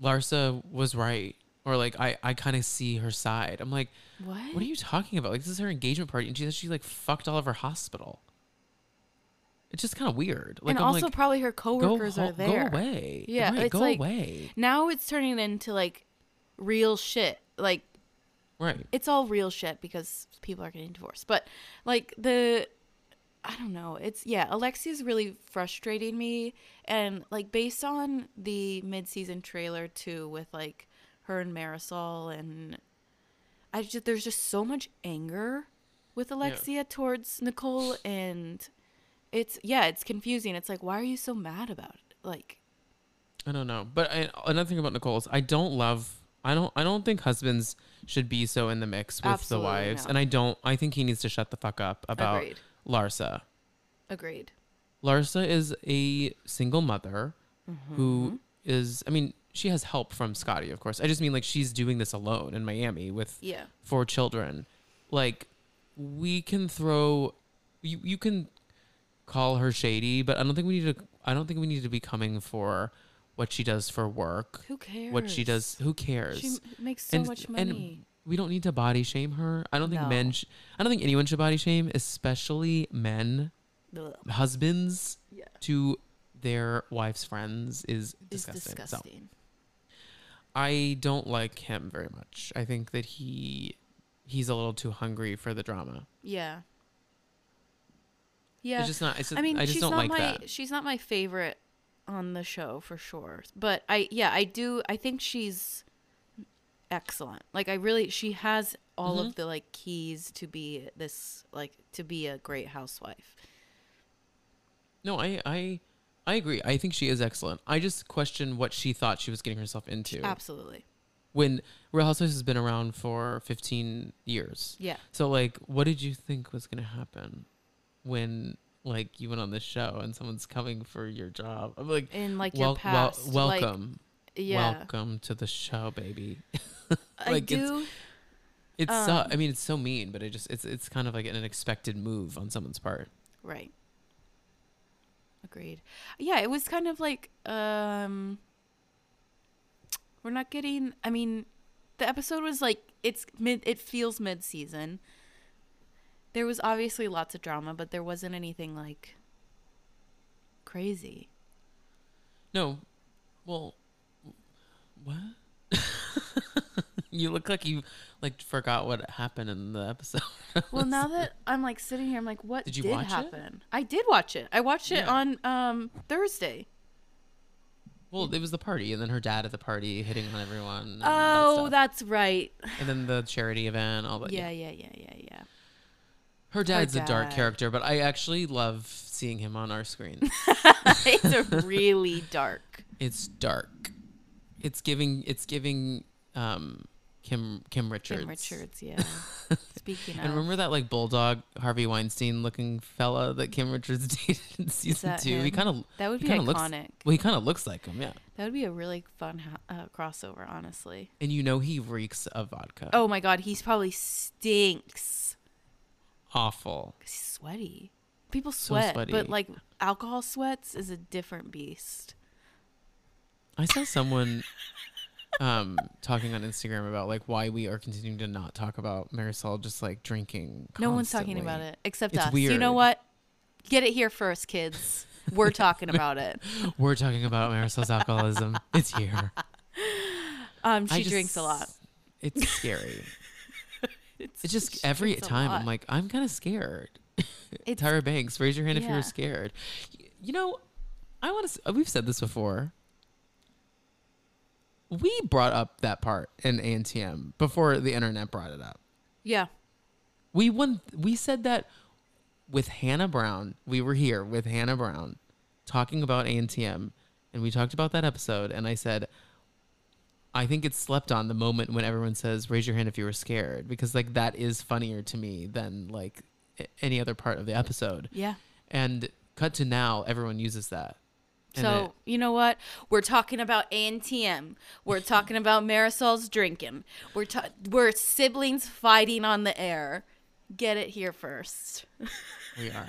Larsa was right or like I I kind of see her side. I'm like What? what are you talking about? Like this is her engagement party, and she said she like fucked all of her hospital. It's just kind of weird. Like and I'm also like, probably her coworkers ho- are there. go away. Yeah, right, go like- away. Now it's turning into like real shit. Like Right. it's all real shit because people are getting divorced. But like the I don't know. It's yeah, Alexia's really frustrating me and like based on the mid-season trailer too with like her and Marysol and I just there's just so much anger with Alexia towards Nicole and it's yeah, it's confusing. It's like why are you so mad about it? Like I don't know. But I, another thing about Nicole is I don't love. I don't. I don't think husbands should be so in the mix with Absolutely the wives, and I don't. I think he needs to shut the fuck up about Agreed. Larsa. agreed. Larsa is a single mother Mm-hmm. who is. I mean, she has help from Scottie, of course. I just mean like she's doing this alone in Miami with Yeah. four children. Like we can throw. You you can call her shady, but I don't think we need to. I don't think we need to be coming for what she does for work. Who cares? What she does, who cares? She makes so And- much and money. We don't need to body shame her. I don't think men. Sh- I don't think anyone should body shame, especially men, Ugh. husbands Yeah. to their wives' friends is It's disgusting. So disgusting. I don't like him very much. I think that he he's a little too hungry for the drama. Yeah. Yeah. It's just not. It's just, I mean, I just she's don't not like my that. she's not my favorite on the show for sure. But I yeah, I do I think she's excellent. Like I really she has all Mhm. of the like keys to be this like to be a great housewife. No, I I I agree. I think she is excellent. I just question what she thought she was getting herself into. Absolutely. When Real Housewives has been around for 15 years. Yeah. So like, what did you think was gonna happen when like you went on this show and someone's coming for your job? I'm like, In like wel- your past. wel- like, welcome, yeah. welcome to the show, baby. I like, it's- do It's so, Um, I mean, it's so mean, but it just it's it's kind of like an unexpected move on someone's part. Right. Agreed. Yeah, it was kind of like um we're not getting I mean the episode was like it's mid it feels mid-season. There was obviously lots of drama, but there wasn't anything like crazy. No, well, what? you look like you like forgot what happened in the episode. Well, now that I'm like sitting here I'm like what Did you did watch it? happen? I did watch it. I watched it Yeah. on um Thursday. well, it was the party, and then her dad at the party hitting on everyone. Oh, that that's right. and then the charity event, all that. Yeah, yeah, yeah, yeah, yeah. Her dad's a dark character, but I actually love seeing him on our screen. it's a really dark. it's dark. It's giving. It's giving. Um, Kim Kim Richards. Kim Richards, yeah. Speaking of, And remember that like bulldog Harvey Weinstein looking fella that Kim Richards dated in season two? He kind of that would be kinda looks- iconic. well, he kind of looks like him, yeah. That would be a really fun uh, crossover, honestly. And you know he reeks of vodka. Oh my god, he's probably stinks. awful. 'Cause he's sweaty. People So sweat, sweaty. but like alcohol sweats is a different beast. I saw someone um talking on Instagram about like why we are continuing to not talk about Marysol just like drinking. No one's talking about it except It's us. You know what? Get it here first, kids. We're talking about it. We're talking about Marysol's alcoholism. It's here. Um, I she drinks a lot. It's scary. It's, It's just she every drinks a time lot. I'm like, I'm kind of scared. It's- Tyra Banks, raise your hand if Yeah. you're scared. Y- You know, I want to. We've said this before. We brought up that part in ANTM before the internet brought it up. yeah, We won. We said that with Hannah Brown. We were here with Hannah Brown talking about ANTM, and we talked about that episode. And I said, I think it's slept on the moment when everyone says, "Raise your hand if you were scared," because like that is funnier to me than like any other part of the episode. yeah. And cut to now, everyone uses that. So it- you know what? We're talking about ANTM. We're talking about Marysol's drinking. We're ta- we're siblings fighting on the air. Get it here first. we are.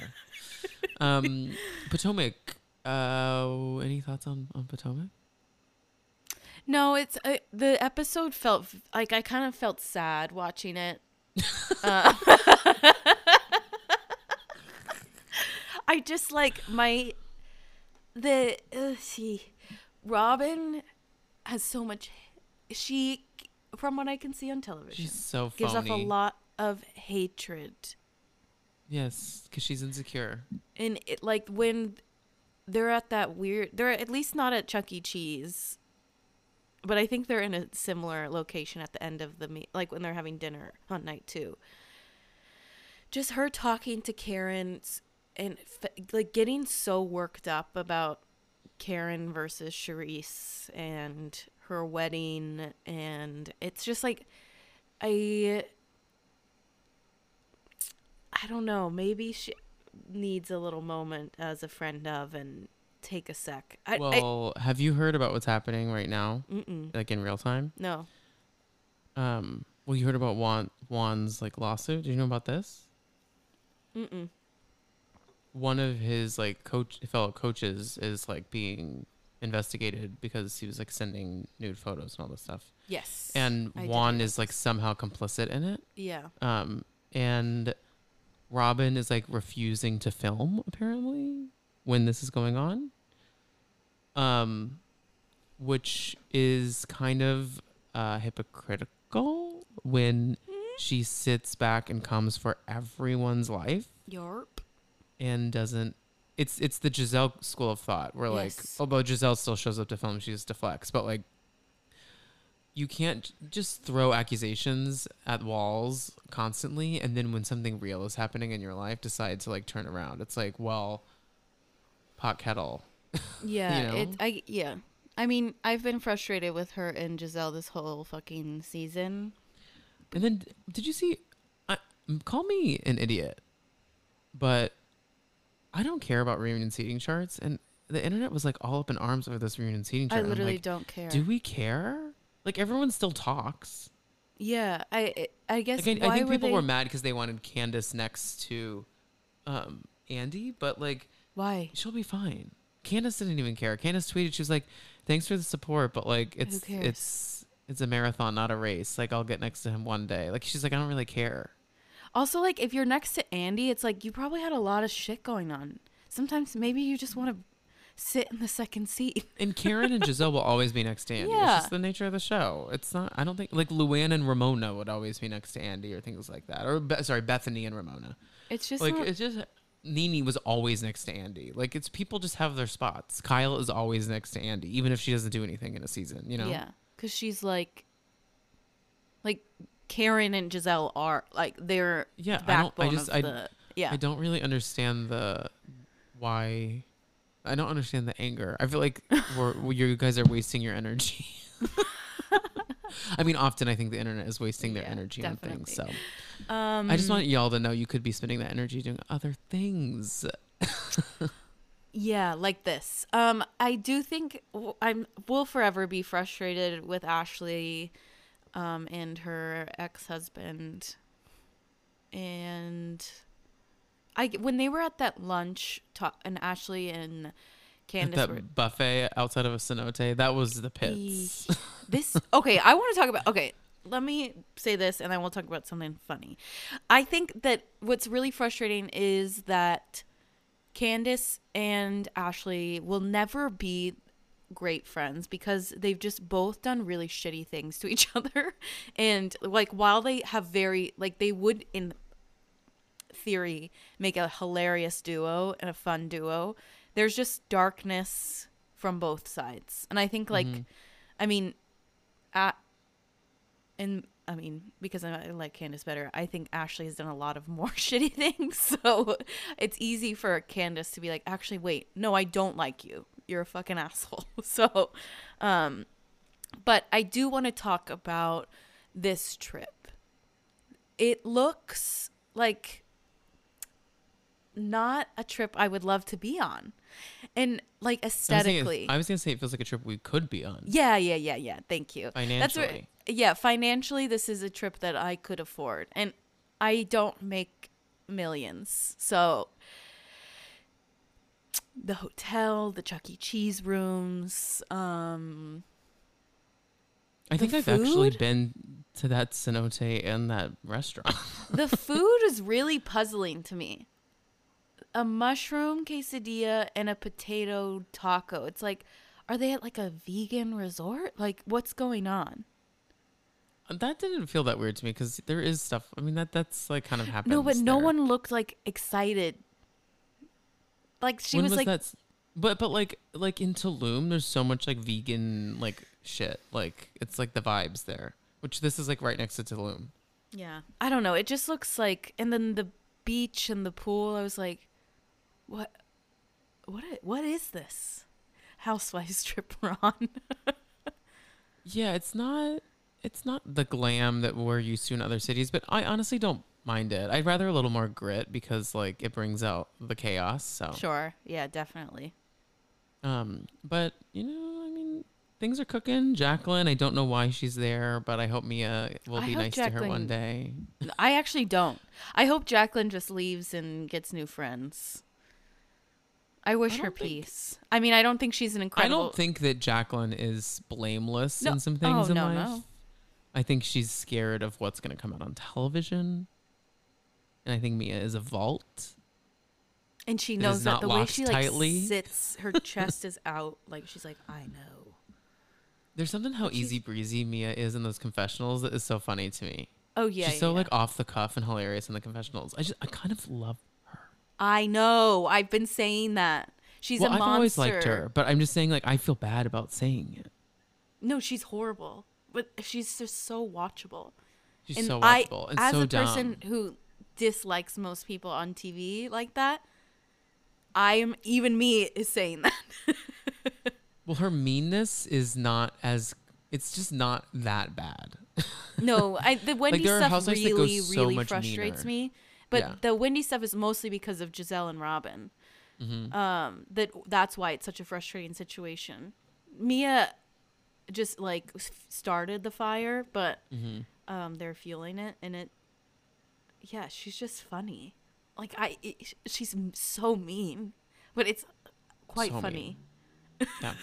um, Potomac. Uh, any thoughts on on Potomac? No, it's uh, the episode felt like I kind of felt sad watching it. Uh, I just like my the uh, see Robyn has so much she from what I can see on television She's so phony. gives off a lot of hatred Yes, because she's insecure. and it, like when they're at that weird they're at least not at chuck e cheese but i think they're in a similar location at the end of the meet like when they're having dinner on night two just her talking to karen s- and f- like getting so worked up about karen versus Charrisse and her wedding and it's just like i i don't know maybe she needs a little moment as a friend of and take a sec. I, I well, have you heard about what's happening right now, mm-mm, like in real time? no. Um, well, you heard about Juan Juan's like lawsuit. Do you know about this? Mm-mm. One of his like coach fellow coaches is like being investigated because he was like sending nude photos and all this stuff. Yes. And I Juan is like somehow complicit in it. yeah. Um, and Robyn is like refusing to film apparently when this is going on. Um, which is kind of uh, hypocritical when she sits back and comes for everyone's life Yarp. And doesn't. It's it's the Gizelle school of thought where like Yes. although Gizelle still shows up to film, she just deflects, but like you can't just throw accusations at walls constantly and then when something real is happening in your life decide to like turn around. It's like, well, pot kettle. Yeah, know? it. I yeah. I mean, I've been frustrated with her and Gizelle this whole fucking season. And then did you see I, call me an idiot, but I don't care about reunion seating charts and the internet was like all up in arms over this reunion seating chart. I literally like, don't care. Do we care? Like everyone still talks. yeah, I I guess Like, I, I think people they, were mad because they wanted Candiace next to um, Andy, but like Why? she'll be fine. Candiace didn't even care. Candiace tweeted, she was like, "Thanks for the support, but like it's it's it's a marathon, not a race. Like I'll get next to him one day." Like she's like, "I don't really care." Also, like if you're next to Andy, it's like you probably had a lot of shit going on. Sometimes maybe you just want to sit in the second seat. And Karen and Gizelle will always be next to Andy. Yeah. It's just the nature of the show. It's not. I don't think like Luann and Ramona would always be next to Andy or things like that. Or Be- sorry, Bethenny and Ramona. It's just like not, it's just NeNe was always next to Andy. Like it's people just have their spots. Kyle is always next to Andy, even if she doesn't do anything in a season. You know. yeah, because she's like, like Karen and Gizelle are like they're Yeah, the I don't- I just- I- the yeah. I don't really understand the why. I don't understand the anger. I feel like we're, you guys are wasting your energy. I mean, often I think the internet is wasting their Yeah, energy on things. So um, I just want y'all to know you could be spending that energy doing other things. Yeah, like this. Um, I do think w- I'm will forever be frustrated with Ashley, um, and her ex husband, and I when they were at that lunch talk, and Ashley and At Candiace that were buffet outside of a cenote, that was the pits. This okay i want to talk about okay let me say this and then we'll talk about something funny. I think that what's really frustrating is that candiace and ashley will never be great friends because they've just both done really shitty things to each other and like while they have very like they would in theory make a hilarious duo and a fun duo there's just darkness from both sides and i think like mm-hmm. i mean at and I mean, because I, I like Candiace better, I think Ashley has done a lot of more shitty things. So it's easy for Candiace to be like, actually, wait, no, I don't like you. You're a fucking asshole. So, um, but I do want to talk about this trip. It looks like not a trip I would love to be on. And like I was saying it- aesthetically. I was gonna say it feels like a trip we could be on. Yeah, yeah, yeah, yeah. Thank you. That's where, Financially. yeah, financially, this is a trip that I could afford, and I don't make millions, so the hotel, the Chuck E. Cheese rooms, um, I think I've actually been to that cenote and that restaurant. the food is really puzzling to me. A mushroom quesadilla and a potato taco. It's like, are they at like a vegan resort? Like, what's going on? that didn't feel that weird to me because there is stuff. I mean, that that's like kind of happens. No, but no one looked like excited. Like she when was, was, like, that? s- But but like like in Tulum, there's so much like vegan like shit. Like it's like the vibes there. Which this is like right next to Tulum. yeah. I don't know. It just looks like, and then the beach and the pool. I was like, what, what, what is this? Housewives trip we're on. Yeah, it's not it's not the glam that we're used to in other cities, but I honestly don't mind it. I'd rather a little more grit because like it brings out the chaos. So Sure. Yeah, definitely. um but you know, I mean things are cooking. Jacqueline, I don't know why she's there, but I hope Mia will I be hope nice to her Jacqueline- one day. I actually don't. I hope Jacqueline just leaves and gets new friends. I wish her don't think- peace. I mean, I don't think she's an incredible. I incredible. don't think that Jacqueline is blameless No. in some things Oh, in no, life. no. I think she's scared of what's going to come out on television. And I think Mia is a vault. and she knows that not the way she like tightly. sits, her chest is out. Like she's like, I know. There's something how she's- easy breezy Mia is in those confessionals that is so funny to me. Oh yeah, she's so yeah, like off the cuff and hilarious in the confessionals. I just I kind of love her. I know. I've been saying that. She's a monster. well, a I've monster. always liked her, but I'm just saying like I feel bad about saying it. No, she's horrible, but she's just so watchable. She's and so I, watchable and as so a dumb. person who dislikes most people on TV like that, I am even me is saying that. Well, her meanness is not as it's just not that bad. no, I, the Wendy are stuff housewives that go really, so really frustrates meaner. me. But Yeah. the Wendy stuff is mostly because of Gizelle and Robyn. Mm-hmm. Um, that that's why it's such a frustrating situation. Mia just like started the fire, but Mm-hmm. um, they're fueling it, and it. Yeah, she's just funny. Like I, it, she's so mean, but it's quite So funny. Yeah.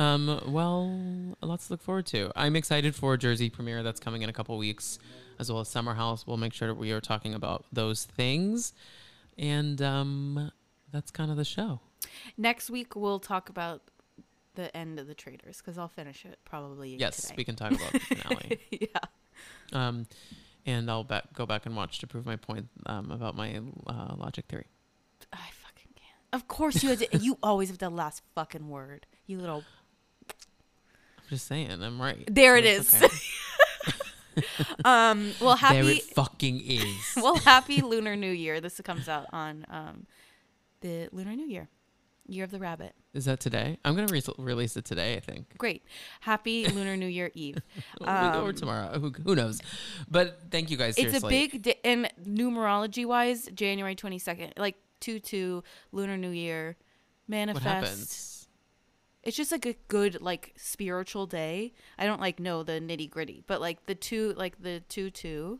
Um, well, lots to look forward to. I'm excited for Jersey premiere that's coming in a couple weeks, as well as Summer House. We'll make sure that we are talking about those things, and um, that's kind of the show. Next week we'll talk about the end of the Traitors because I'll finish it probably. Yes, today. we can talk about the finale. yeah. Um, and I'll back, go back and watch to prove my point um, about my uh, logic theory. I fucking can't. Of course you had to, you always have the last fucking word. You little I'm just saying, I'm right. There So it's okay. um well happy. there it fucking is. well happy lunar new year. This comes out on um the lunar new year. Year of the rabbit. is that today? I'm gonna re- release it today. I think. Great. Happy lunar new year eve. or Um, tomorrow. Who, who knows? But thank you guys. It's a big di- and numerology wise January 22nd like 2 2 lunar new year What manifest. happens? it's just like a good like spiritual day i don't like know the nitty gritty but like the two like the two two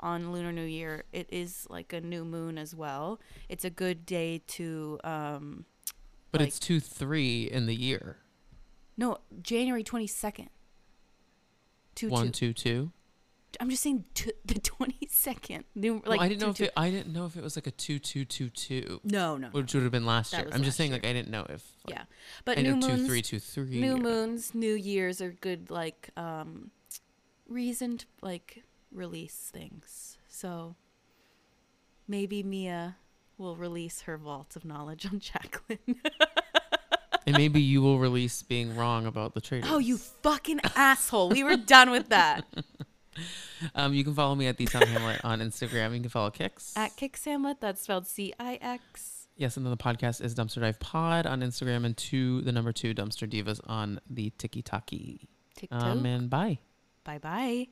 on lunar new year it is like a new moon as well it's a good day to um But like- it's two three in the year. no january 22nd two One two. two two. i'm just saying two, the 22nd new Well, I didn't know two, if it, I didn't know if it was like a two two two two, no no which would have been last year. I'm just saying, year. like I didn't know if. Like, yeah but I new know moons three two three. new or- moons new years are good like um reason to like release things so maybe mia will release her vaults of knowledge on Jacqueline. and maybe you will release being wrong about the traitors. Oh, you fucking asshole. We were done with that. Um, you can follow me at the Tom Hamlet on Instagram. You can follow Kix. At Kix Hamlet, that's spelled C I X. Yes, and then the podcast is Dumpster Dive Pod on Instagram and two, the number two, Dumpster Divas on the Tiki Taki. TikTok. Um, and bye. Bye bye.